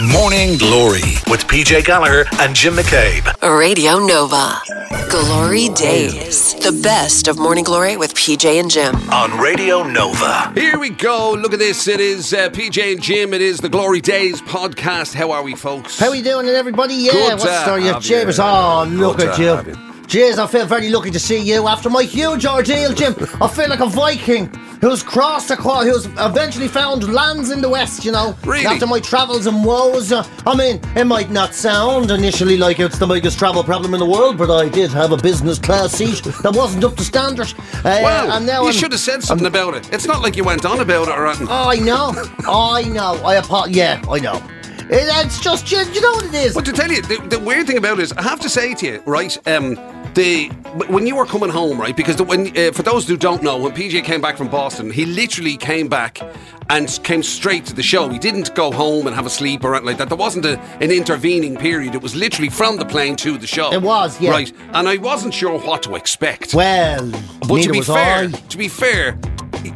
Morning Glory with PJ Gallagher and Jim McCabe. Radio Nova. GloryDaze. The best of Morning Glory with PJ and Jim. On Radio Nova. Here we go. Look at this. It is uh, PJ and Jim. It is the GloryDaze podcast. How are we, folks? How are you doing, everybody? Yeah, Good what's to the story? have James, oh, look Good at to you. Jeez, I feel very lucky to see you after my huge ordeal, Jim. I feel like a Viking who's crossed the across, who's eventually found lands in the West, you know. Really? After my travels and woes. Uh, I mean, it might not sound initially like it's the biggest travel problem in the world, but I did have a business class seat that wasn't up to standard. Uh, Wow. and now you I'm- should have said something about it. It's not like you went on about it or anything. I know, I know. I apo- Yeah, I know. It, it's just, you, you know what it is. But to tell you, the, the weird thing about it is, I have to say to you, right? Um, the when you were coming home, right? Because the, when uh, for those who don't know, when PJ came back from Boston, he literally came back and came straight to the show. He didn't go home and have a sleep or anything like that. There wasn't a, an intervening period. It was literally from the plane to the show. It was, yeah. Right, and I wasn't sure what to expect. Well, but to be fair, I. to be fair,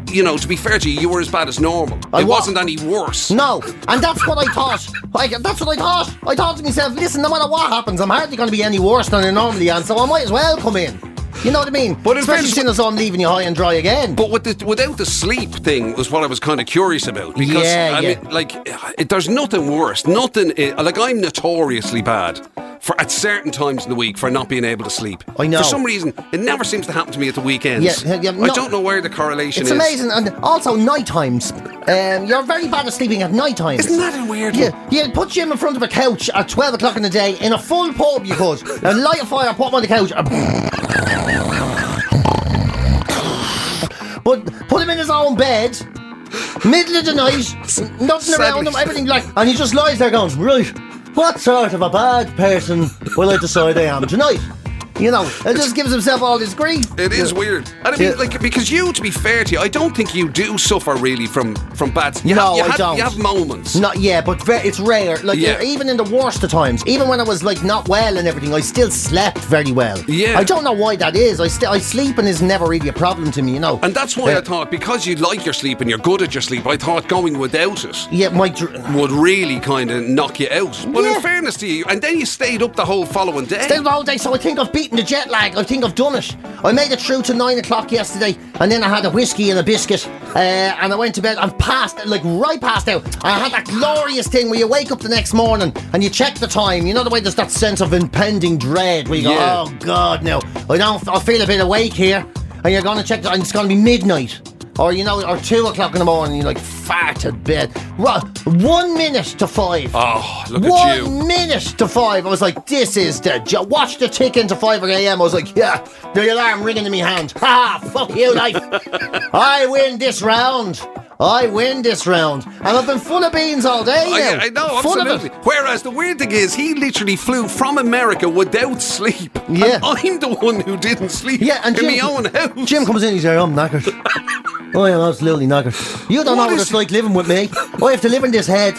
you know, to be fair to you, you were as bad as normal. I it wa- wasn't any worse. No, and that's what I thought. Like, that's what I thought. I thought to myself, listen, no matter what happens, I'm hardly going to be any worse than I normally am, so I might as well come in. You know what I mean? But Especially as I'm leaving you high and dry again. But with the, without the sleep thing was what I was kind of curious about because Yeah, I yeah. mean, like, it, there's nothing worse. Nothing eh, like I'm notoriously bad for at certain times in the week for not being able to sleep. I know. For some reason, it never seems to happen to me at the weekends. Yeah, yeah, I don't know where the correlation it's is. It's amazing, and also night times. Um, you're very bad at sleeping at night times. Isn't that a weird Yeah, one? yeah. Put Jim in front of a couch at twelve o'clock in the day in a full pub. You could and light a fire, put him on the couch. But put him in his own bed, middle of the night, nothing around him, everything like, and he just lies there going, right, what sort of a bad person will I decide I am tonight? You know, it just gives himself all this grief. It is Yeah. weird. And I mean, Yeah. like, because you, to be fair to you, I don't think you do suffer really from from bad. You No, have, you I have, don't. You have moments. Not yeah, but ve- it's rare. Like Yeah. even in the worst of times, even when I was like not well and everything, I still slept very well. Yeah. I don't know why that is. I still I sleeping is never really a problem to me. You know. And that's why Yeah. I thought, because you like your sleep and you're good at your sleep, I thought going without it yeah, my dr- would really kind of knock you out. But Yeah. in fairness to you, and then you stayed up the whole following day. Stayed the whole day, so I think I've beaten the jet lag. I think I've done it. I made it through to nine o'clock yesterday, and then I had a whiskey and a biscuit, uh, and I went to bed and passed, like right past out. I had that glorious thing where you wake up the next morning and you check the time. You know the way there's that sense of impending dread where you Yeah. go, oh God, no, I don't, I feel a bit awake here, and you're gonna check, the, and it's gonna be midnight. Or you know, or two o'clock in the morning, you're like far to bed. Ru- One minute to five. Oh, look at you. One minute to five. I was like, this is the. jo- Watch the tick into 5 a.m. I was like, yeah, the alarm ringing in my hand. Ha! Fuck you, life. I win this round. I win this round. And I've been full of beans all day now. I, I know, full absolutely. Whereas the weird thing is, he literally flew from America without sleep. Yeah. And I'm the one who didn't sleep Yeah, and in Jim, my own house. Jim comes in, he's like, I'm knackered. Oh, I am absolutely knackered. You don't What know what it's it? like living with me. I have to live in this head.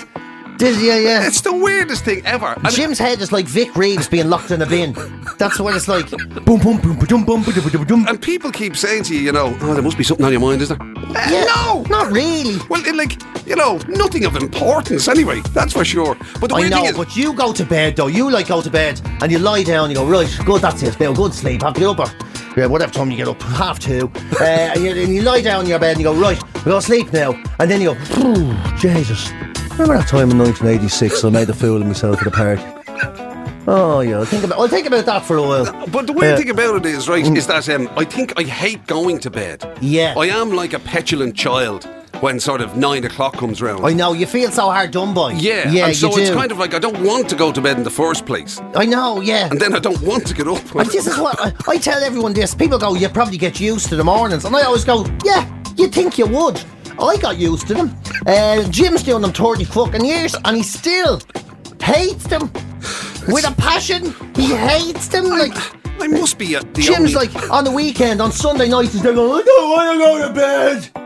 This, yeah, yeah. It's the weirdest thing ever. And Jim's head is like Vic Reeves being locked in a bin. That's what it's like. Boom, boom, boom, boom, boom, boom, boom, boom. and people keep saying to you, you know, oh, there must be something on your mind, is there? Uh, Yeah, no! not really. Well, it, like, you know, nothing of importance anyway, that's for sure. But the I weird know, thing is, but you go to bed though. You like go to bed and you lie down. You go right, good. That's it. Now, good sleep. Have to get up yeah, whatever time you get up, half two. Uh, and, you, and you lie down in your bed and you go right. We go to sleep now. And then you go, Jesus. Remember that time in 1986 I made a fool of myself at a party? Oh yeah, I'll think about. I'll think about that for a while. But the weird Yeah. thing about it is, right, is that um, I think I hate going to bed. Mm. Yeah. I am like a petulant child when sort of nine o'clock comes round. I know you feel so hard done by. yeah, yeah, and so you it's do. kind of like I don't want to go to bed in the first place, I know, yeah. and then I don't want to get up. And this is what I, I tell everyone this. People go, you probably get used to the mornings. And I always go, yeah, you'd think you would. I got used to them. Uh, Jim's doing them 30 fucking years and he still hates them. With a passion. He hates them. Like, I must be at the Jim's only- like, on the weekend, on Sunday night, he's there going, I don't want to go to bed.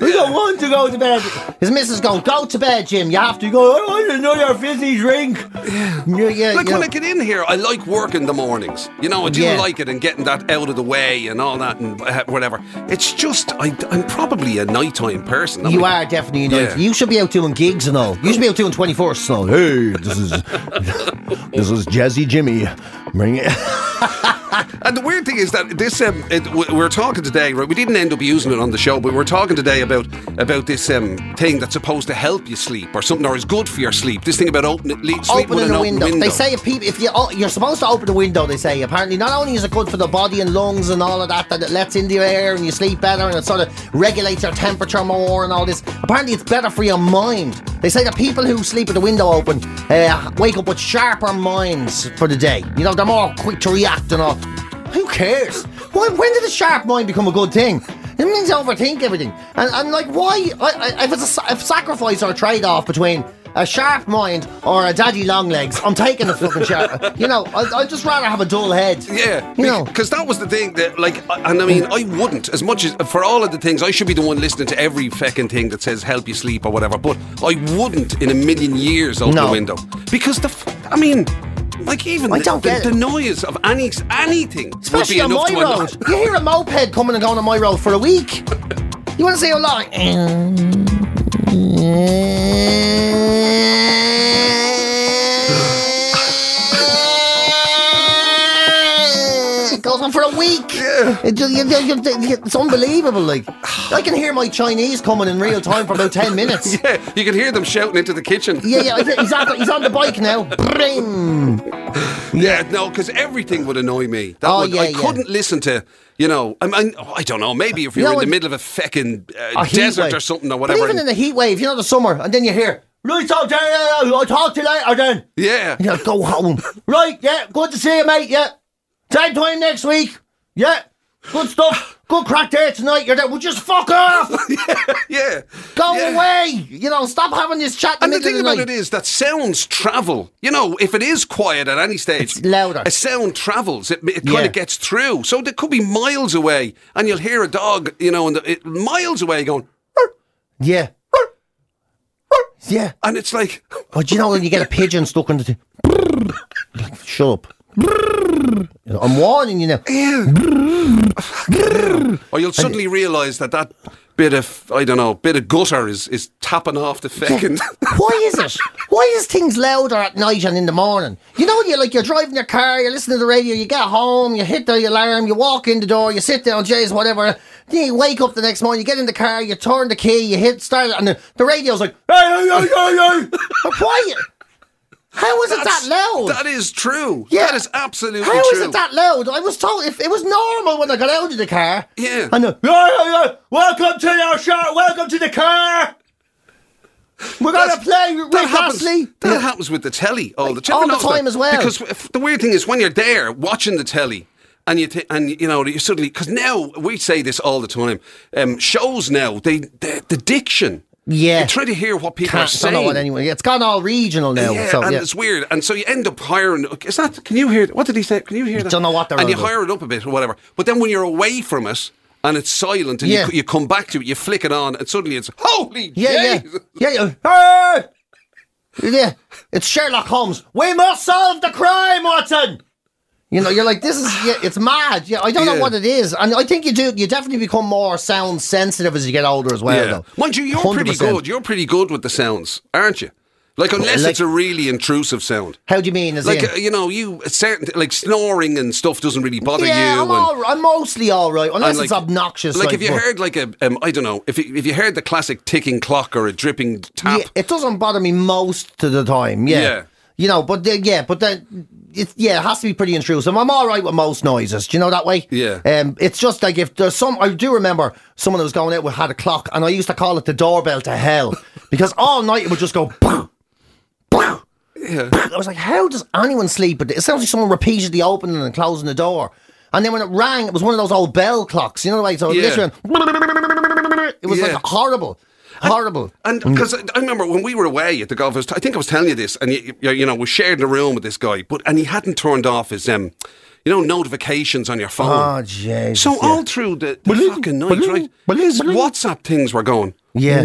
I don't want to go to bed. His missus goes, go to bed, Jim. You have to go. Oh, I want another fizzy drink. Yeah, yeah. Like yeah. when I get in here, I like working the mornings. You know, I do Yeah. like it and getting that out of the way and all that and whatever. It's just, I, I'm probably a nighttime person. I You are definitely a night. Yeah. You should be out doing gigs and all. You should be out doing 24th and all. Hey, this is this is Jazzy Jimmy. Bring it. And the weird thing is that this um, it, we're talking today, right? We didn't end up using it on the show, but we're talking today about about this um, thing that's supposed to help you sleep or something, or is good for your sleep. This thing about opening, le- sleep with an the open window. window. They say if people, if you oh, you're supposed to open the window, they say apparently not only is it good for the body and lungs and all of that, that it lets in the air and you sleep better and it sort of regulates your temperature more and all this. Apparently, it's better for your mind. They say that people who sleep with the window open uh, wake up with sharper minds for the day. You know, they're more quick to react and all. Who cares? Why, when did a sharp mind become a good thing? It means overthink everything. And I'm like, why? I, I, if it's a, if sacrifice or a trade off between a sharp mind or a daddy long legs, I'm taking a fucking sharp. You know, I'd, I'd just rather have a dull head. Yeah, You know. because that was the thing that, like, and I mean, I wouldn't as much as for all of the things. I should be the one listening to every fucking thing that says "help you sleep" or whatever. But I wouldn't in a million years open No. the window because the, f- I mean, like even I the, don't the, get the it. noise of any anything Especially on would my road. You hear a moped coming and going on my road for a week. You want to say a lot? It week. It you- you- you- it's unbelievable. Like I can hear my Chinese coming in real time for about ten minutes. Yeah, you can hear them shouting into the kitchen. Yeah, yeah, he's on, he's on the bike now. Bring. Yeah, no, because everything would annoy me. That Oh, would, yeah, I yeah. couldn't listen to, you know, I mean, I don't know, maybe if You you're in the middle of a feckin' uh, a desert wave. or something or But whatever. even in the heat wave, you know, the summer, and then you hear, right, so then, I'll talk to you later then. yeah. Yeah, go home. right, yeah, good to see you, mate, yeah. Same time next week. Yeah, good stuff. Good crack there tonight. You're there. Well, just fuck off. Yeah. Go Yeah. away. You know, stop having this chat And the the thing the about night. it is that sounds travel. You know, if it is quiet at any stage, It's louder. A sound travels. It, it kind Yeah. of gets through. So they could be miles away, and you'll hear a dog, you know, and the, it, miles away going, Yeah. Yeah. and it's like, But you know when you get a pigeon stuck in the thing? Like, shut up. I'm warning you now. or you'll suddenly realise that that bit of, I don't know, bit of gutter is is tapping off the feckin'. Why is it? Why is things louder at night and in the morning? You know, you like you're driving your car, you're listening to the radio, you get home, you hit the alarm, you walk in the door, you sit down, Jays, whatever. Then you wake up the next morning, you get in the car, you turn the key, you hit start, and the, the radio's like, hey, hey, hey, hey, hey. Quiet. How is it that loud? That is true. Yeah. That is absolutely How true. How is it that loud? I was told if it was normal when I got out of the car. Yeah. And the, yeah. Welcome to your show. Welcome to the car. We're gonna play Rick that happens, Astley. That Yeah. happens with the telly all the time. All the time that? as well. Because the weird thing is when you're there watching the telly. And you th- and you know you suddenly because now we say this all the time. Um, shows now they the, the diction. Yeah. you try to hear what people are Can't, saying. don't know what anyway. It's gone all regional now. Yeah, so and yeah. it's weird, and so you end up hiring. Is that? Can you hear? What did he say? Can you hear that? don't know what they're And you hire it up a bit or whatever. But then when you're away from it and it's silent, and Yeah. you, you come back to it, you flick it on, and suddenly it's holy. Yeah, Jesus. yeah, yeah, yeah. Hey! Yeah, it's Sherlock Holmes. We must solve the crime, Watson. You know, you're like, this is, yeah, it's mad. Yeah, I don't know what it is, and I think you do. You definitely become more sound sensitive as you get older as well. Yeah. Though. Mind you, you're pretty 100%. good. You're pretty good with the sounds, aren't you? Like unless Like- it's a really intrusive sound. How do you mean? As Like in? uh, you know, you certain like snoring and stuff doesn't really bother yeah, you. I'm, and, all, I'm mostly all right, unless and, it's obnoxious. Like, if you but- heard like a, um, I don't know, if you, if you heard the classic ticking clock or a dripping tap. Yeah, it doesn't bother me most of the time. Yeah. You know, but the, yeah, but then it, yeah, it has to be pretty intrusive. I'm all right with most noises. Do you know that way? Yeah. Um, it's just like if there's some. I do remember someone that was going out with had a clock, and I used to call it the doorbell to hell because all night it would just go. Yeah. I was like, how does anyone sleep? But it sounds like someone repeatedly opening and closing the door. And then when it rang, it was one of those old bell clocks. You know the way? So it Yeah. literally, went- it was Yeah. like horrible. Horrible. And because I I remember when we were away at the golf, I, think I was telling you this, and you, you, know, we shared the room with this guy, but and he hadn't turned off his um, you know, notifications on your phone. Oh, Jesus, So yeah. all through the, the Bling, fucking night, bling, right? bling. WhatsApp things were going. Yeah.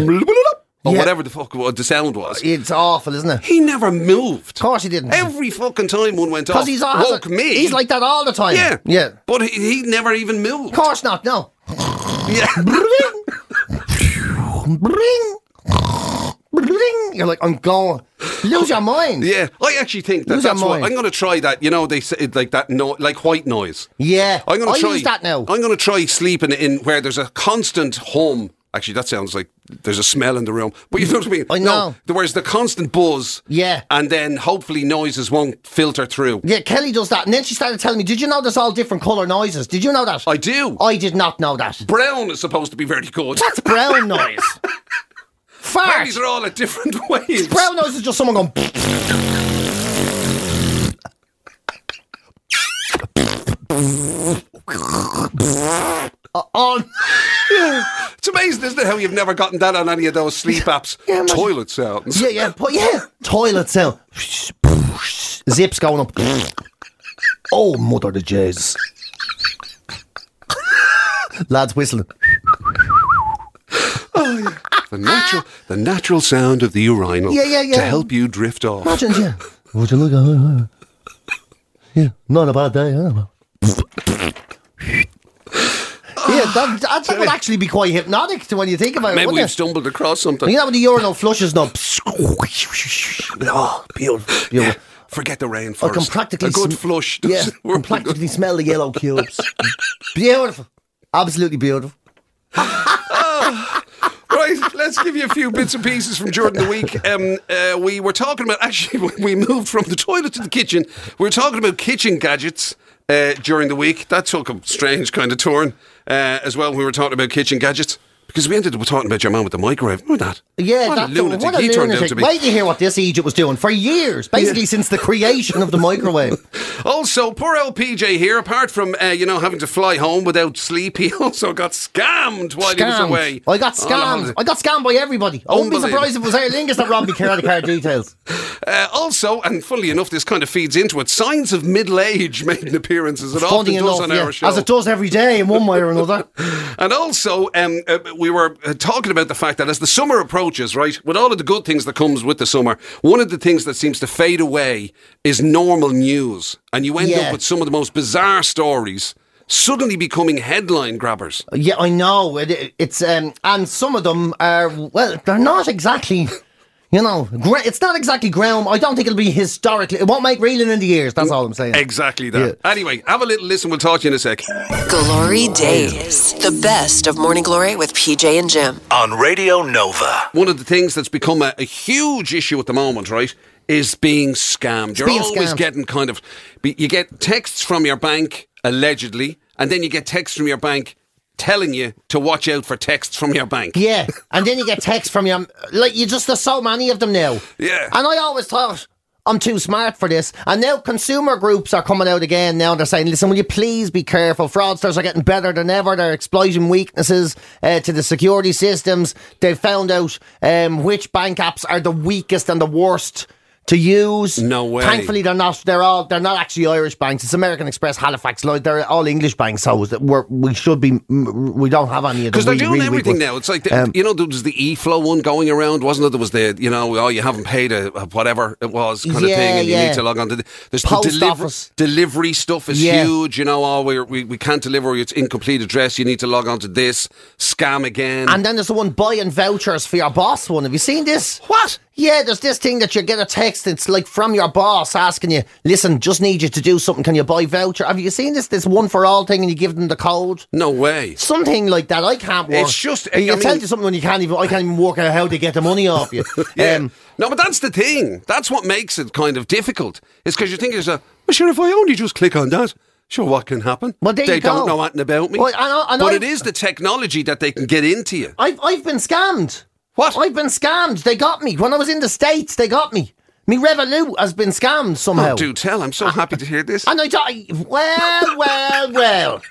Or Yeah. whatever the fuck the sound was. It's awful, isn't it? He never moved. Of course he didn't. Every fucking time one went off, Because he's all, woke a- me. He's like that all the time. yeah, Yeah. But he, he never even moved. Of course not, no. Yeah. Bring. Bring. You're like, I'm going. Lose your mind. Yeah, I actually think that Lose your that's what mind. I'm going to try. That you know, they say like that, no, like white noise. Yeah. I'm going I to try use that now. I'm going to try sleeping in where there's a constant hum. Actually, that sounds like there's a smell in the room, but you know what I mean. I know. No, where's the constant buzz? Yeah. and then hopefully noises won't filter through. Yeah, Kelly does that. And then she started telling me, Did you know there's all different colour noises? Did you know that? I do. I did not know that. Brown is supposed to be very good. That's brown noise. Fart. Parties are all at different ways. Brown noise is just someone going. On. It's amazing, isn't it, how you've never gotten that on any of those sleep apps? Yeah, imagine- Toilet sounds. Yeah, yeah, but yeah. Toilet sound. Zips going up. Oh, mother the jazz. Lads whistling. Oh, the natural, the natural sound of the urinal. Yeah, yeah, yeah. To help you drift off. Imagine, yeah. Would you look at Yeah, not a bad day, huh? yeah, that, that, that would actually be quite hypnotic to when you think about it, Maybe we've it? stumbled across something. You know when the urinal flushes now. Oh, beautiful, beautiful. Forget the rain I can practically a good sm- flush. Yeah, can practically smell the yellow cubes. beautiful, absolutely beautiful. Right, let's give you a few bits and pieces from during the week. Um, uh, we were talking about actually when we moved from the toilet to the kitchen. We were talking about kitchen gadgets uh, during the week. That took a strange kind of turn uh, as well. We were talking about kitchen gadgets because we ended up talking about your man with the microwave. Remember that? Yeah, what a lunatic what a he turned out to be. Wait to hear what this Egypt was doing for years, basically since the creation of the microwave. Also, poor LPJ here. Apart from uh, you know having to fly home without sleep, he also got scammed while he was away. I got scammed. I got scammed by everybody. I wouldn't be surprised if it was Aer Lingus that robbed me credit card details. Uh, also, and funnily enough, this kind of feeds into it. Signs of middle age made an appearance as it often Funny does enough, on yeah, our show. as it does every day in one way or another. And also, um, uh, we were uh, talking about the fact that as the summer approaches, right, with all of the good things that comes with the summer, one of the things that seems to fade away is normal news, and you end Yeah. up with some of the most bizarre stories suddenly becoming headline grabbers. Yeah, I know. It, it's um, and some of them are well, they're not exactly. You know, gra- it's not exactly ground. I don't think it'll be historically. It won't make reeling in the ears. That's mm, all I'm saying. Exactly that. Anyway, have a little listen. We'll talk to you in a sec. GloryDaze. The best of Morning Glory with PJ and Jim. on Radio Nova. One of the things that's become a, a huge issue at the moment, right, is being scammed. You're being always scammed. getting kind of, you get texts from your bank, allegedly, and then you get texts from your bank telling you to watch out for texts from your bank. Yeah, and then you get texts from your like you just there's so many of them now. Yeah. and I always thought. I'm too smart for this. And now consumer groups are coming out again now. They're saying, listen, will you please be careful? Fraudsters are getting better than ever. They're exploiting weaknesses uh, to the security systems. They've found out um, which bank apps are the weakest and the worst to use. No way. Thankfully, they're not. They're all. They're not actually Irish banks. It's American Express, Halifax, Lloyd. They're all English banks. So we're, we should be. We don't have any of them. Because they're doing really everything now. It's like, the, Um, you know, there was the e-flow one going around, wasn't it? There was the, you know, oh, you haven't paid a, a whatever it was kind of thing, and you need to log on to the, there's Post the deliver, office. delivery stuff is Yeah. huge. You know, oh, we we can't deliver. It's incomplete address. You need to log on to this scam again. And then there's the one buying vouchers for your boss one. Have you seen this? what? Yeah, there's this thing that you get a text. It's like from your boss asking you, "Listen, just need you to do something. Can you buy voucher?" Have you seen this? This one for all thing, and you give them the code. No way. Something like that. I can't work. It's just- you I can tell mean- you something when you can't even. I can't even work out how to get the money off you. Yeah. Um, no, but that's the thing. That's what makes it kind of difficult. It's because you think it's a, well, sure, if I only just click on that, sure, what can happen? Well, they you don't know anything about me. Well, I I know- but it is the technology that they can get into you. I've I've been scammed. What? I've been scammed. They got me when I was in the states. They got me. Me Revolut has been scammed somehow. Oh, do tell. I'm so happy to hear this. And I thought, well, well, well,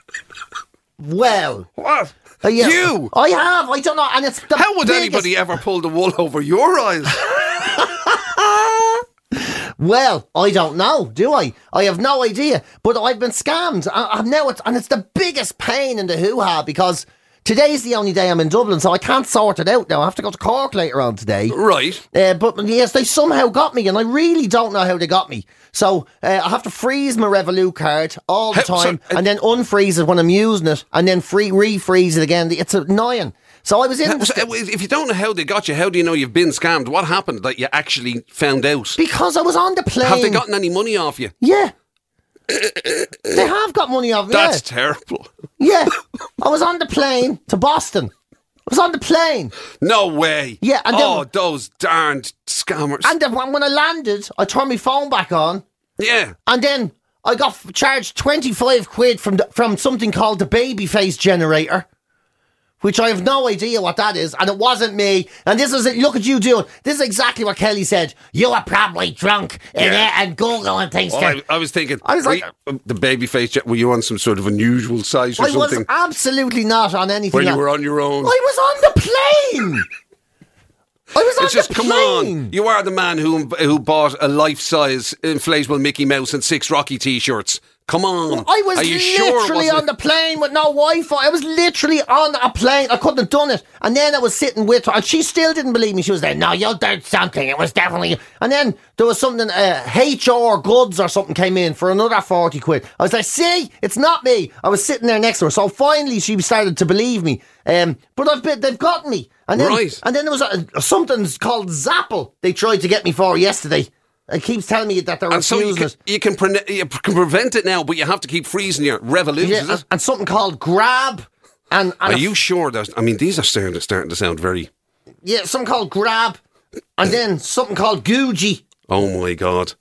well. What? Uh, yeah. You? I have. I don't know. And it's the How would biggest- anybody ever pull the wool over your eyes? Well, I don't know, do I? I have no idea. But I've been scammed. I, I'm now, it's, and it's the biggest pain in the hoo ha because today's the only day I'm in Dublin, so I can't sort it out now. I have to go to Cork later on today. right. Uh, but yes, they somehow got me, and I really don't know how they got me. So uh, I have to freeze my Revolut card all the How- so- time, uh, and then unfreeze it when I'm using it, and then free refreeze it again. It's annoying. So I was in So, uh, if you don't know how they got you, how do you know you've been scammed? What happened that you actually found out? because I was on the plane. Have they gotten any money off you? Yeah. They have got money off me. That's terrible. Yeah. I was on the plane to Boston. I was on the plane. No way. Yeah, and then- oh, those darned scammers. And then when when I landed, I turned my phone back on. yeah. And then I got charged 25 quid from the, from something called the babyface generator. Which I have no idea what that is, and it wasn't me. And this is it. Look at you doing. This is exactly what Kelly said. You were probably drunk and, Yeah. uh, and Google and things. Well, I, I was thinking, I was like- you- the baby face, were you on some sort of unusual size or something? I was absolutely not on anything. Where you were on your own? I was on the plane. I was on It's just the come on. You are the man who who bought a life size inflatable Mickey Mouse and six Rocky T-shirts. Come on. I was Are you sure literally wasn't- on the plane with no Wi-Fi. I was literally on a plane. I couldn't have done it. And then I was sitting with her, and she still didn't believe me. She was there. No, you did something. It was definitely. And then there was something. Uh, HR goods or something came in for another forty quid. I was like, see, it's not me. I was sitting there next to her. So finally, she started to believe me. Um, but I've been, they've got me. And then, Right. And then there was a, something called Zapple. They tried to get me for yesterday. It keeps telling me that they're And so you can, it. you can pre- you can prevent it now, but you have to keep freezing your Revolut. Yeah, and, and something called Grab. And, and Are you sure? That I mean, these are starting to, starting to sound very. Yeah, something called Grab, and then something called Gucci. Oh my god!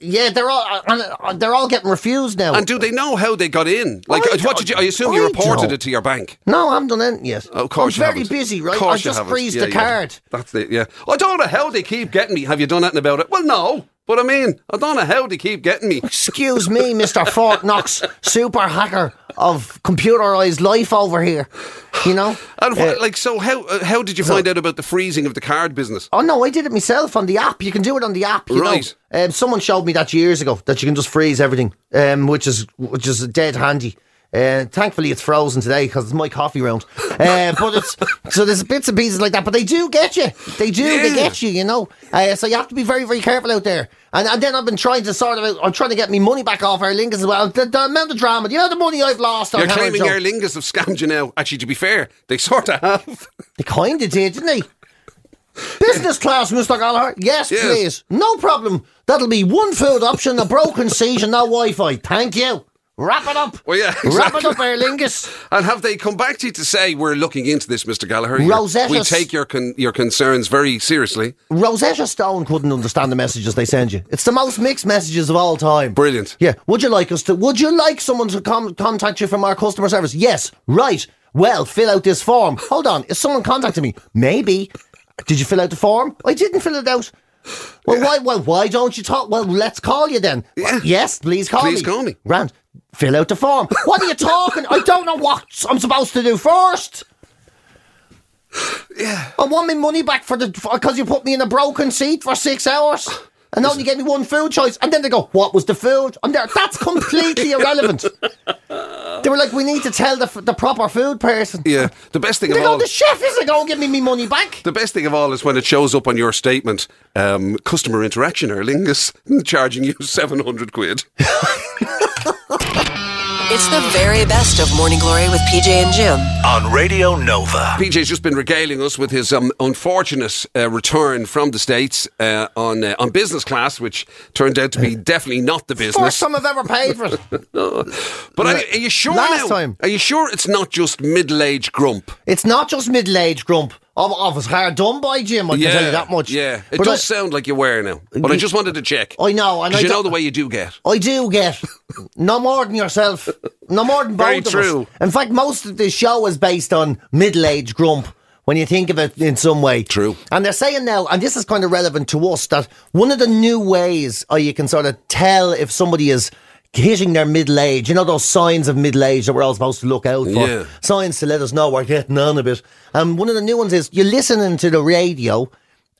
Yeah, they're all and, uh, they're all getting refused now. And do they know how they got in? Like, I uh, what did you? I assume you I reported don't. it to your bank. no, I haven't done anything yet. Of course, I'm you very haven't. busy, Of right? I course you just haven't. freeze Yeah, the yeah. card. That's it. Yeah. I don't know how they keep getting me. Have you done anything about it? Well, no. But I mean, I don't know how they keep getting me. Excuse me, Mister Fort Knox, super hacker of computerized life over here. You know? And what, Uh, like, so how uh, how did you find out about the freezing of the card business? Oh no, I did it myself on the app. You can do it on the app. You Right. Know? Um, someone showed me that years ago that you can just freeze everything, um, which is which is dead handy. Uh, thankfully, it's frozen today because it's my coffee round. Uh, but it's so there's bits and pieces like that. But they do get you. They do. They get you. You know. Uh, so you have to be very very careful out there. And, and then I've been trying to sort of I'm trying to get me money back off Aer Lingus as well. The, the amount of drama, you know, the money I've lost. on You're claiming. Aer Lingus have scammed you now. Actually, to be fair, they sort of have. They kind of did, didn't they? Business class, Mr. Gallagher. Yes, Yes. please. No problem. That'll be one food option, a broken seat, and no Wi Fi. Thank you. Wrap it up. Well, yeah, Wrap it up, Aer Lingus. And have they come back to you to say we're looking into this, Mr. Gallagher? Rosetta We take your con- your concerns very seriously. Rosetta Stone couldn't understand the messages they send you. It's the most mixed messages of all time. Brilliant. Yeah. Would you like us to? Would you like someone to com- contact you from our customer service? Yes. Right. Well, fill out this form. Hold on. Is someone contacting me? Maybe. Did you fill out the form? I didn't fill it out. Well, why? Well, why don't you talk? Well, let's call you then. Yeah. Yes, please call Please me. Please call me. Grant, fill out the form. What are you talking? I don't know what I'm supposed to do first. Yeah. I want my money back for the because you put me in a broken seat for six hours and only gave me one food choice. And then they go, "What was the food?" I'm there. That's completely irrelevant. They were like, "We need to tell the f- the proper food person." Yeah. The best thing They of go, all. "The chef isn't going to give me my money back." The best thing of all is when it shows up on your statement, um, customer interaction Aer Lingus charging you 700 quid. It's the very best of Morning Glory with PJ and Jim. on Radio Nova. PJ's just been regaling us with his um, unfortunate uh, return from the States uh, on uh, on business class, which turned out to be definitely not the First business. time I've ever paid for it. But are, are you sure Last now? time. Are you sure it's not just middle-aged grump? It's not just middle-aged grump. Of, of it's hard done by Jim. I can tell you that much. Yeah, it But does I- sound like you were now. But I just wanted to check. I know, and Because I you know the way you do get. I do get no more than yourself, no more than both Very of true. us. In fact, most of this show is based on middle-aged grump. When you think of it in some way, True. And they're saying now, and this is kind of relevant to us, that one of the new ways or you can sort of tell if somebody is hitting their middle age. You know those signs of middle age that we're all supposed to look out for. Yeah. Signs to let us know we're getting on a bit. And one of the new ones is you're listening to the radio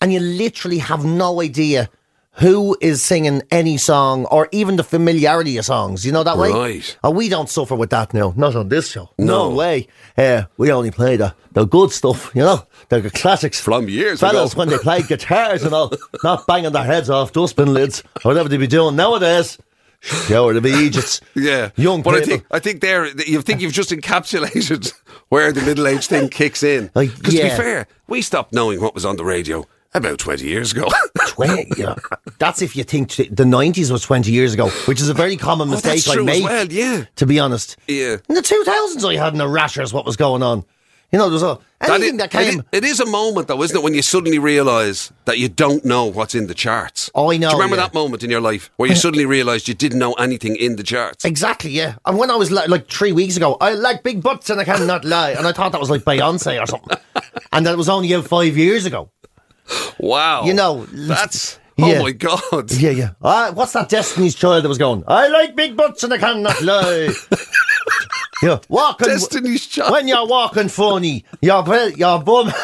and you literally have no idea who is singing any song or even the familiarity of songs. You know that way? Right. Oh, we don't suffer with that now. Not on this show. No, No. way. Uh, we only play the, the good stuff, you know, the classics. From years Fellas, ago. when they played guitars and all, not banging their heads off dustbin lids or whatever they be doing nowadays. Shower to be Egypts. Yeah, Young but I think I think there you think you've just encapsulated where the middle age thing kicks in. Like, Because to be fair, we stopped knowing what was on the radio about twenty years ago. 20, yeah. That's if you think t- the 90s was 20 years ago, which is a very common Oh, mistake that's I make. well, yeah. To be honest. Yeah. In the 2000s, I hadn't a rashers what was going on. You know, there was a, anything is- that came. it is a moment, though, isn't it, when you suddenly realise that you don't know what's in the charts? Oh, I know, Do you remember yeah. that moment in your life where you suddenly realised you didn't know anything in the charts? Exactly, yeah. And when I was li- like three weeks ago, I like big butts and I cannot lie. And I thought that was like Beyonce or something. and that was only five years ago. Wow, You know, that's yeah. oh my god. Yeah, yeah. Ah, what's that Destiny's Child that was going? I like big butts and I cannot lie. yeah, walking. Destiny's Child. When you're walking funny, your your bum.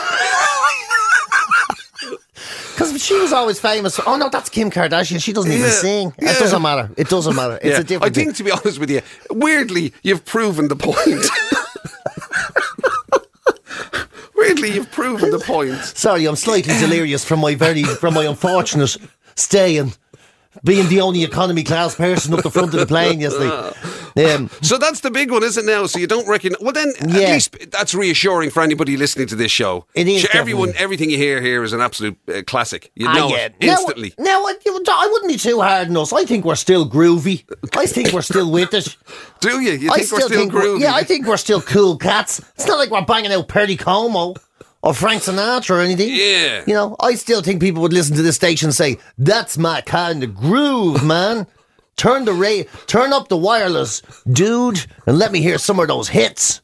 Because she was always famous. Oh no, that's Kim Kardashian. She doesn't even sing. yeah. It doesn't matter. It doesn't matter. It's Yeah, a different. I think, to be honest with you, weirdly, you've proven the point. weirdly, you've proven the point. Sorry, I'm slightly delirious from my very from my unfortunate stay and being the only economy class person up the front of the plane yesterday. Um, So that's the big one, isn't it now? So you don't reckon? Well, then at Yeah. least that's reassuring for anybody listening to this show. It is everyone, definitely. everything you hear here is an absolute uh, classic. You Ah, know yeah. it instantly. Now, now I, I wouldn't be too hard on us. I think we're still groovy. I think we're still with it. Do you? You I think we're still we're- groovy? Yeah, I think we're still cool cats. It's not like we're banging out Perry Como or Frank Sinatra or anything. Yeah. You know, I still think people would listen to this station and say, "That's my kind of groove, man." Turn the ra- turn up the wireless, dude, and let me hear some of those hits.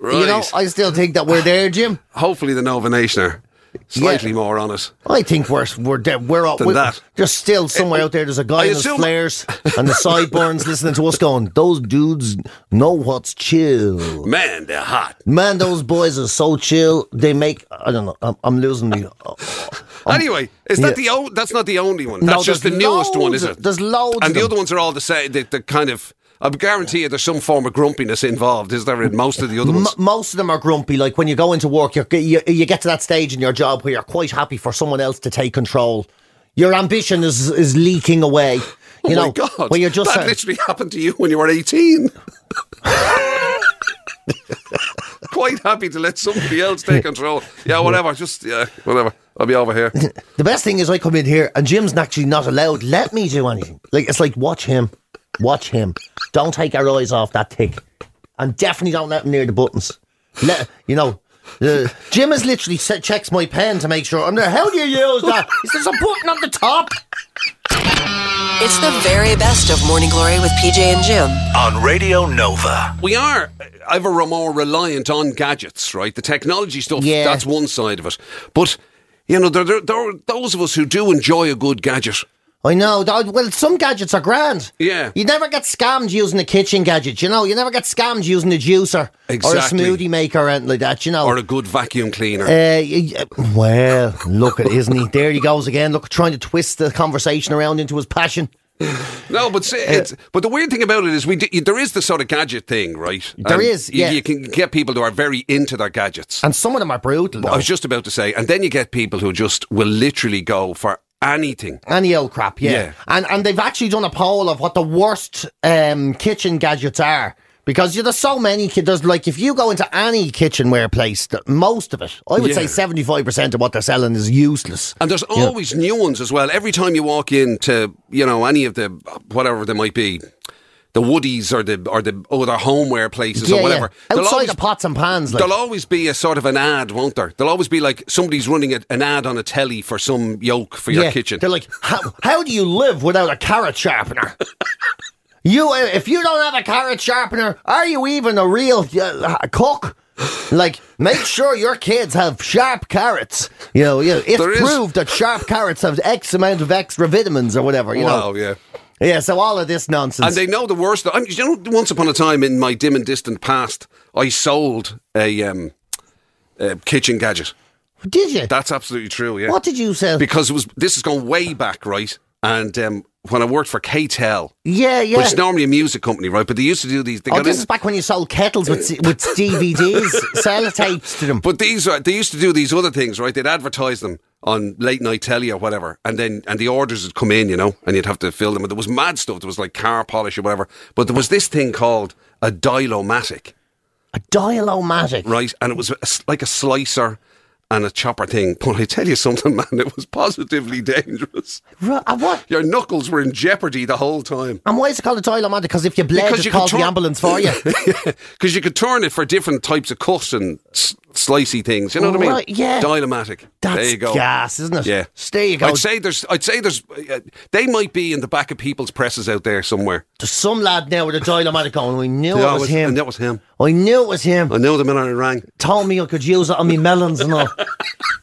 right. You know, I still think that we're there, Jim. Hopefully, the Nova Nation are slightly more on it. I think we're we're there. We're all Than we're, that. There's still uh, somewhere out there. There's a guy in his flares and the sideburns listening to us going. Those dudes know what's chill. Man, they're hot. Man, those boys are so chill. They make. I don't know. I'm, I'm losing me. Uh, anyway, is that yeah. the o- that's not the only one? No, That's just the newest one, is it? there's loads and the other ones are all the same. The, the kind of. I guarantee you, there's some form of grumpiness involved. Is there in most of the other M- ones? most of them are grumpy. Like when you go into work, you're, you you get to that stage in your job where you're quite happy for someone else to take control. Your ambition is is leaking away. Oh you oh know, my god! Where you're just that literally happened to you when you were 18. Quite happy to let somebody else take control. Yeah, whatever. Just yeah, whatever. I'll be over here. The best thing is I come in here and Jim's actually not allowed. Let me do anything. Like it's like watch him, watch him. Don't take our eyes off that tick, and definitely don't let him near the buttons. Let you know. Uh, Jim has literally set, checks my pen to make sure I'm there. How do you use that? Is there a button on the top? It's the very best of Morning Glory with PJ and Jim. on Radio Nova. We are ever more reliant on gadgets, right? The technology stuff, Yeah. that's one side of it. But, you know, there, there, there are those of us who do enjoy a good gadget. I know. Well, some gadgets are grand. Yeah. You never get scammed using a kitchen gadget, you know. You never get scammed using a juicer or a smoothie maker or anything like that, you know. Or a good vacuum cleaner. Uh, well, look at isn't he? There he goes again. Look, trying to twist the conversation around into his passion. No, but say, it's, but the weird thing about it is we d- there is the sort of gadget thing, right? There And is, you, yeah. You can get people who are very into their gadgets. And some of them are brutal. I was just about to say, and then you get people who just will literally go for anything. Any old crap, yeah. Yeah. And and they've actually done a poll of what the worst um, kitchen gadgets are. Because you know, there's so many. There's like if you go into any kitchenware place, most of it, I would say seventy five percent of what they're selling is useless. And there's always new ones as well. Every time you walk into, you know, any of the whatever they might be, the Woodies or the or the other homeware places or whatever. there'll Outside always- the pots and pans, like There'll always be a sort of an ad, won't there? There'll always be like somebody's running a, an ad on a telly for some yolk for your yeah, kitchen. They're like, how, how do you live without a carrot sharpener? you, uh, if you don't have a carrot sharpener, are you even a real uh, cook? Like, make sure your kids have sharp carrots. You know, you know it's There is- proved that sharp carrots have X amount of extra vitamins or whatever. You wow, know, yeah. Yeah, so all of this nonsense. And they know the worst. I mean, you know, once upon a time in my dim and distant past, I sold a, um, a kitchen gadget. did you? That's absolutely true. Yeah. what did you sell? Because it was. This is going way back, right? And um, when I worked for K-tel, yeah, yeah. which is normally a music company, right? But they used to do these. They oh, got this in- is back when you sold kettles with with DVDs, sellotapes to them. But these are they used to do these other things, right? They'd advertise them on late night telly or whatever, and then and the orders would come in, you know, and you'd have to fill them. And there was mad stuff. There was like car polish or whatever. But there was this thing called a dialomatic, A dialomatic. right? And it was a like a slicer and a chopper thing. But I tell you something, man, it was positively dangerous. Ru- uh, what? Your knuckles were in jeopardy the whole time. And why is it called a dialomatic? Because if you bled, Because it you the ambulance for you. Because you could turn it for different types of cuts and slicey things. You know what I mean? Right, yeah. Dialomatic. That's there you go. gas, isn't it? Yeah. There you go. I'd say there's. I'd say there's. Uh, they might be in the back of people's presses out there somewhere. There's some lad now with a dialomatic going. We knew Yeah, it was him. And that was him. I knew it was him. I knew the minute I rang. Told me I could use it on me melons and all.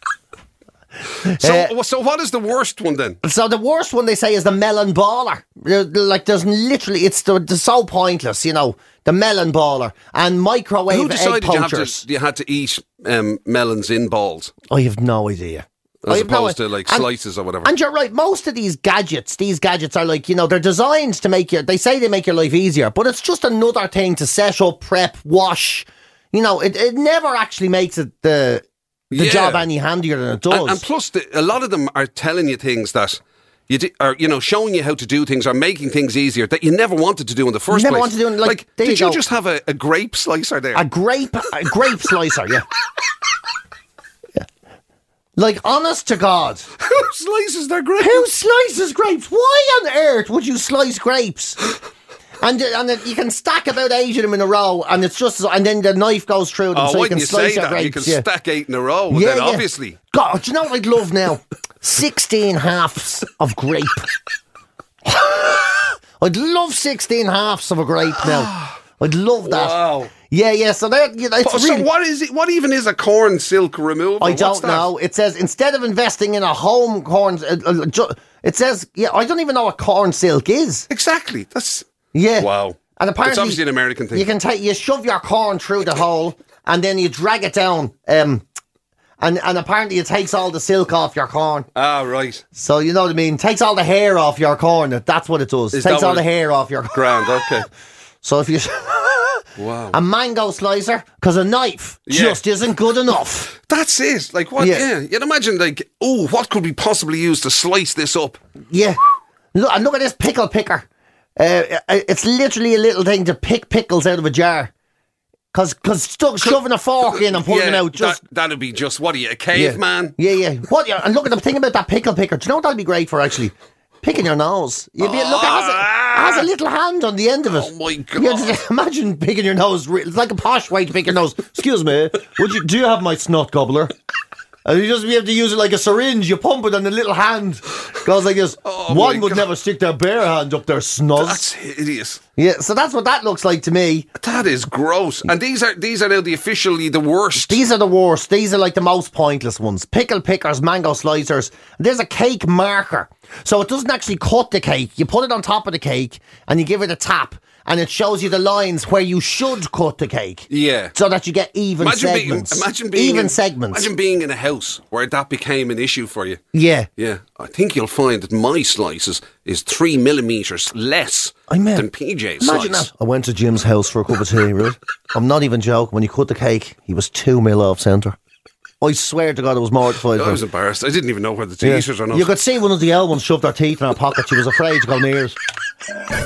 So, Uh, so what is the worst one then? So the worst one they say is the melon baller. Uh, Like there's literally it's the, the so pointless, you know, the melon baller and microwave Who egg decided you, poachers. to, you had to eat um, melons in balls I have no idea. As opposed to like And- slices or whatever? And you're right. Most of these gadgets, these gadgets are like you know they're designed to make your. They say they make your life easier, but it's just another thing to set up, prep, wash. You know, it, it never actually makes it the the Yeah. job any handier than it does. And, and plus, the, a lot of them are telling you things that you di- are, you know, showing you how to do things or making things easier that you never wanted to do in the first Never place. Never wanted to do it, like, did you you, just have a, a grape slicer there? a grape, a grape slicer, yeah. Yeah. Like honest to God, Who slices their grapes? who slices grapes? Why on earth would you slice grapes? And and you can stack about eight of them in a row, and it's just and then the knife goes through them, Oh, so you can you slice that? grapes. you can yeah. stack eight in a row. Well, then obviously. God, do you know what I'd love now? 16 halves of grape. I'd love 16 halves of a grape now. I'd love that. Wow. Yeah, yeah. So that you know, so really, what is it? What even is a corn silk removal? I don't know. It says instead of investing in a home corn, uh, uh, ju- it says yeah. I don't even know what corn silk is. Exactly. That's Yeah. wow. And apparently, it's obviously an American thing. You can take you shove your corn through the hole, and then you drag it down. Um, and and apparently it takes all the silk off your corn. ah, right. So you know what I mean? Takes all the hair off your corn. That's what it does. Is takes all the hair off your corn. Grand. Okay. So if you Wow. a mango slicer, because a knife Yeah. just isn't good enough. That's it. Like what? Yeah. Yeah. You'd imagine like, oh, what could we possibly use to slice this up? Yeah. Look, and look at this pickle picker. Uh, it's literally a little thing to pick pickles out of a jar. Cause, cause stuck shoving a fork in and pulling yeah, them out just that, that'd be just what are you, a yeah. caveman? Yeah, yeah. yeah. What? Yeah, and look at the thing about that pickle picker. Do you know what that'd be great for? Actually, picking your nose. You'd be look. It has, a, it has a little hand on the end of it. Oh, my Yeah, God. just imagine picking your nose. It's like a posh way to pick your nose. Excuse me. Would you? Do you have my snot gobbler? And you just be able to use it like a syringe. You pump it on the little hand. Goes like this. Oh, One would God. never stick their bare hand up their snuzz. That's hideous. yeah, so that's what that looks like to me. That is gross. And these are these are now the officially the worst. These are the worst. These are like the most pointless ones. Pickle pickers, mango slicers. There's a cake marker. So it doesn't actually cut the cake. You put it on top of the cake and you give it a tap and it shows you the lines where you should cut the cake. Yeah. So that you get even Imagine segments. being, imagine being even in, segments. Imagine being in a house where that became an issue for you. yeah. Yeah, I think you'll find that my slices is three millimeters less I mean, than PJ's Imagine slice. that. I went to Jim's house for a cup of tea, right? I'm not even joking. When he cut the cake, he was two mil off centre. I swear to God, I was mortified. I was embarrassed. I didn't even know whether the Yeah. eat it or not. You could see one of the L ones shoved her teeth in her pocket. She was afraid to go near it.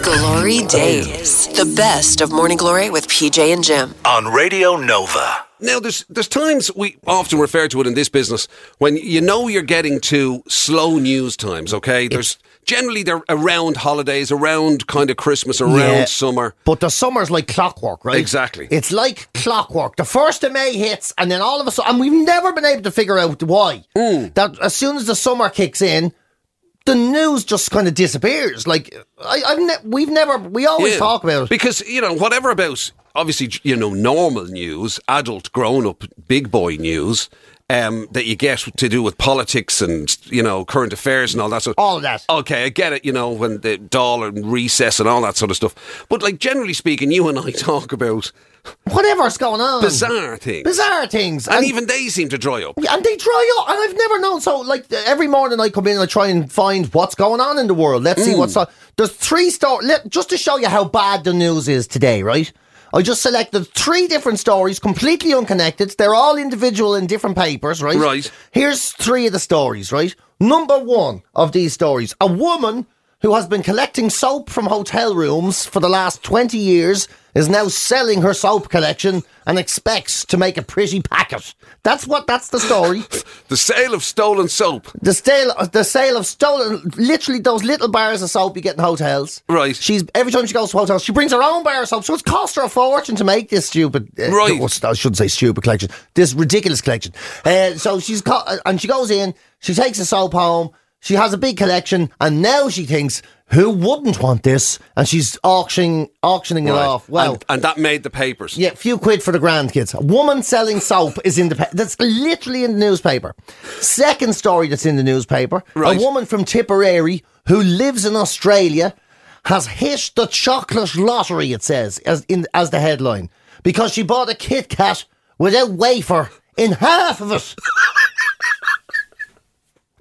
GloryDaze. The best of Morning Glory with PJ and Jim. on Radio Nova. Now, there's there's times we often refer to it in this business when you know you're getting to slow news times. Okay, there's generally they're around holidays, around kind of Christmas, around Yeah. summer. But the summer's like clockwork, right? Exactly. It's like clockwork. The first of May hits, and then all of a sudden, and we've never been able to figure out why. Hmm. That as soon as the summer kicks in, the news just kind of disappears. Like I, I've ne- we've never, we always Yeah. talk about it. because you know whatever about obviously you know normal news, adult, grown up, big boy news. Um, that you get to do with politics and you know current affairs and all that. So All of that. Okay, I get it. You know when the doll and recess and all that sort of stuff. But like generally speaking, you and I talk about Whatever's going on. bizarre things, Bizarre things. and even they seem to dry up. And they dry up, and I've never known. So, like every morning, I come in and I try and find what's going on in the world. Let's see what's on. There's three stories. Just to show you how bad the news is today, right? I just selected three different stories, completely unconnected. They're all individual in different papers, right? Right. Here's three of the stories, right? Number one of these stories: a woman who has been collecting soap from hotel rooms for the last 20 years is now selling her soap collection and expects to make a pretty packet. That's what that's the story. The sale of stolen soap. The sale, the sale of stolen, literally those little bars of soap you get in hotels. Right. She's every time she goes to hotels, she brings her own bar of soap. So it's cost her a fortune to make this stupid. Uh, Right. I shouldn't say stupid collection. This ridiculous collection. Uh, so she's co- and she goes in. She takes the soap home. She has a big collection, and now she thinks, who wouldn't want this? And she's auctioning auctioning it Right. off. Well, and, and that made the papers. yeah, few quid for the grandkids. A woman selling soap is in the pa- that's literally in the newspaper. Second story that's in the newspaper: Right. a woman from Tipperary who lives in Australia has hit the chocolate lottery. It says as in as the headline because she bought a Kit Kat without wafer in half of it.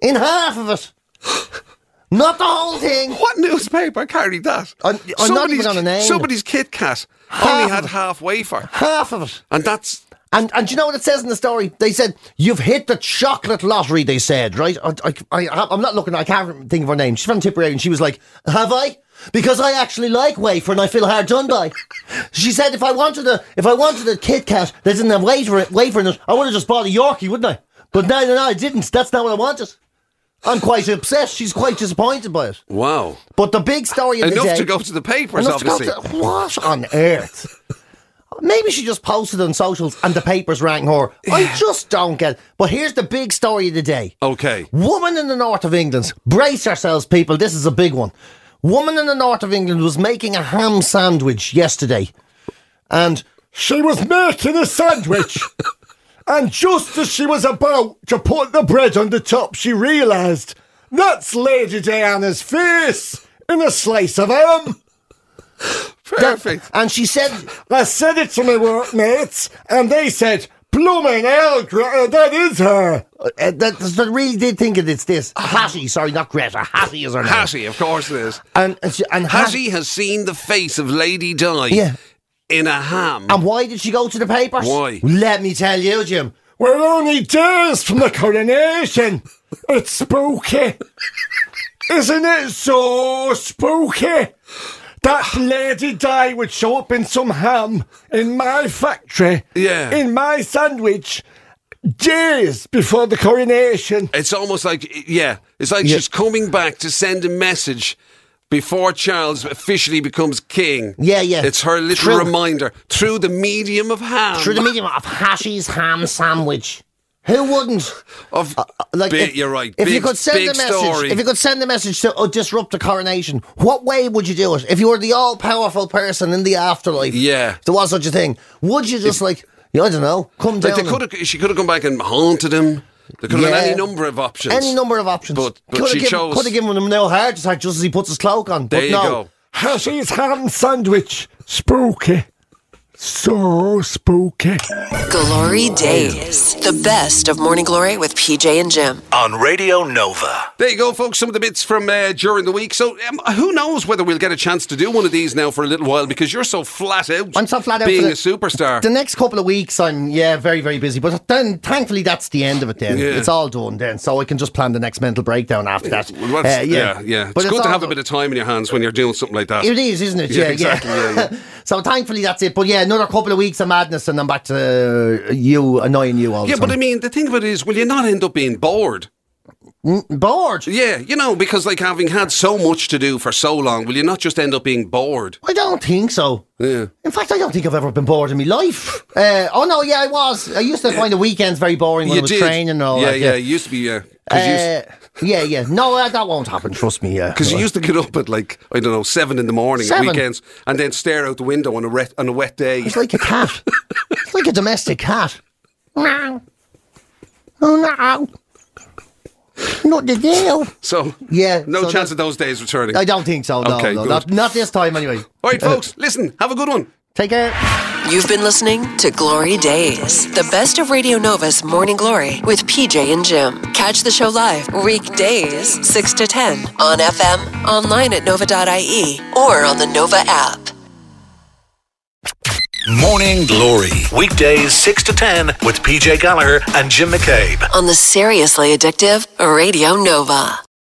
in half of it. Not the whole thing. What newspaper carried that? I'm- I'm not even Somebody's- on a name. Somebody's Kit Kat Half only had half wafer, Half of it. and that's And and do you know what it says in the story? They said you've hit the chocolate lottery. They said right. I, I, I I'm not looking. I can't think of her name. She's from Tipperary, and she was like, "Have I?" Because I actually like wafer, and I feel hard done by. She said, "If I wanted a if I wanted a Kit Kat that didn't have wafer wafer in it, I would have just bought a Yorkie, wouldn't I?" But no, no, no, I didn't. That's not what I wanted. I'm quite upset. She's quite disappointed by it. wow. But the big story of the day. Enough to go to the papers, Enough to go obviously. to- what on earth? Maybe she just posted on socials and the papers rang her. I just don't get it. But here's the big story of the day. Okay. Woman in the north of England. Brace yourselves, people. This is a big one. Woman in the north of England was making a ham sandwich yesterday. And She was making a sandwich. and just as she was about to put the bread on the top, she realised that's Lady Diana's face in a slice of ham. Perfect. and she said, I said it to my workmates, and they said, Blooming hell, Greta, that is her. uh, uh that, that really did think it, it's this. Uh-huh. Hattie, sorry, not Greta. Hattie is her name. Hattie, of course it is. And, and, she, and Hattie. Hattie has seen the face of Lady Di Yeah. In a ham. And why did she go to the papers? Why? Let me tell you, Jim. We're only days from the coronation. It's spooky. Isn't it so spooky? That Lady Di would show up in some ham in my factory, Yeah. in my sandwich, days before the coronation. It's almost like, yeah, it's like Yeah. she's coming back to send a message before Charles officially becomes king. Yeah, yeah. It's her little True. reminder through the medium of ham. Through the medium of Hattie's ham sandwich. Who wouldn't? of, Like, big, if, you're right. If big, you could send a message, story. if you could send a message to uh, disrupt the coronation, what way would you do it? If you were the all-powerful person in the afterlife, Yeah. if there was such a thing. Would you just like, yeah, I don't know, come like down? they and- could have, she could have come back and haunted him. There could have Yeah. been any number of options. Any number of options. But- but could she given, chose- Could have given him no heart attack just as he puts his cloak on. There but you no. go. Hattie's ham sandwich, spooky. So spooky. GloryDaze. The best of Morning Glory with PJ and Jim. on Radio Nova. There you go, folks. Some of the bits from uh, during the week. So, um, who knows whether we'll get a chance to do one of these now for a little while because you're so flat out. I'm so flat out being for a superstar. The next couple of weeks, I'm yeah very very busy, but then thankfully that's the end of it. Then Yeah. it's all done. Then so I can just plan the next mental breakdown after that. Well, Uh, yeah, yeah. But It's good to all have a bit of time in your hands when you're doing something like that. It is, isn't it? Yeah, Yeah, exactly, yeah. yeah, yeah. so thankfully that's it. But yeah, another couple of weeks of madness, and I'm back to uh, you annoying you all. yeah, but I mean, the thing of it is, will you not end up being bored? Bored. Yeah, you know, because like having had so much to do for so long, will you not just end up being bored? I don't think so. Yeah. In fact, I don't think I've ever been bored in my life. Uh, oh no, yeah, I was. I used to find the weekends very boring when you I was did. training and all yeah, that. yeah, it used to be, yeah. Uh, yeah, yeah. No, uh, that won't happen. Trust me. Yeah, Because you used to get up at like I don't know seven in the morning Seven? at weekends and then stare out the window on a wet on a wet day. It's like a cat. it's like a domestic cat. Meow. Oh no. Not the deal. So Yeah, no so chance of those days returning. I don't think so. No, Okay, no, good. not, not this time anyway. All right, folks, listen. Have a good one. Take care. You've been listening to GloryDaze, the best of Radio Nova's Morning Glory with PJ and Jim. Catch the show live weekdays 6 to 10 on FM, online at nova.ie, or on the Nova app. Morning Glory. Weekdays 6 to 10 with PJ Gallagher and Jim McCabe. On the seriously addictive Radio Nova.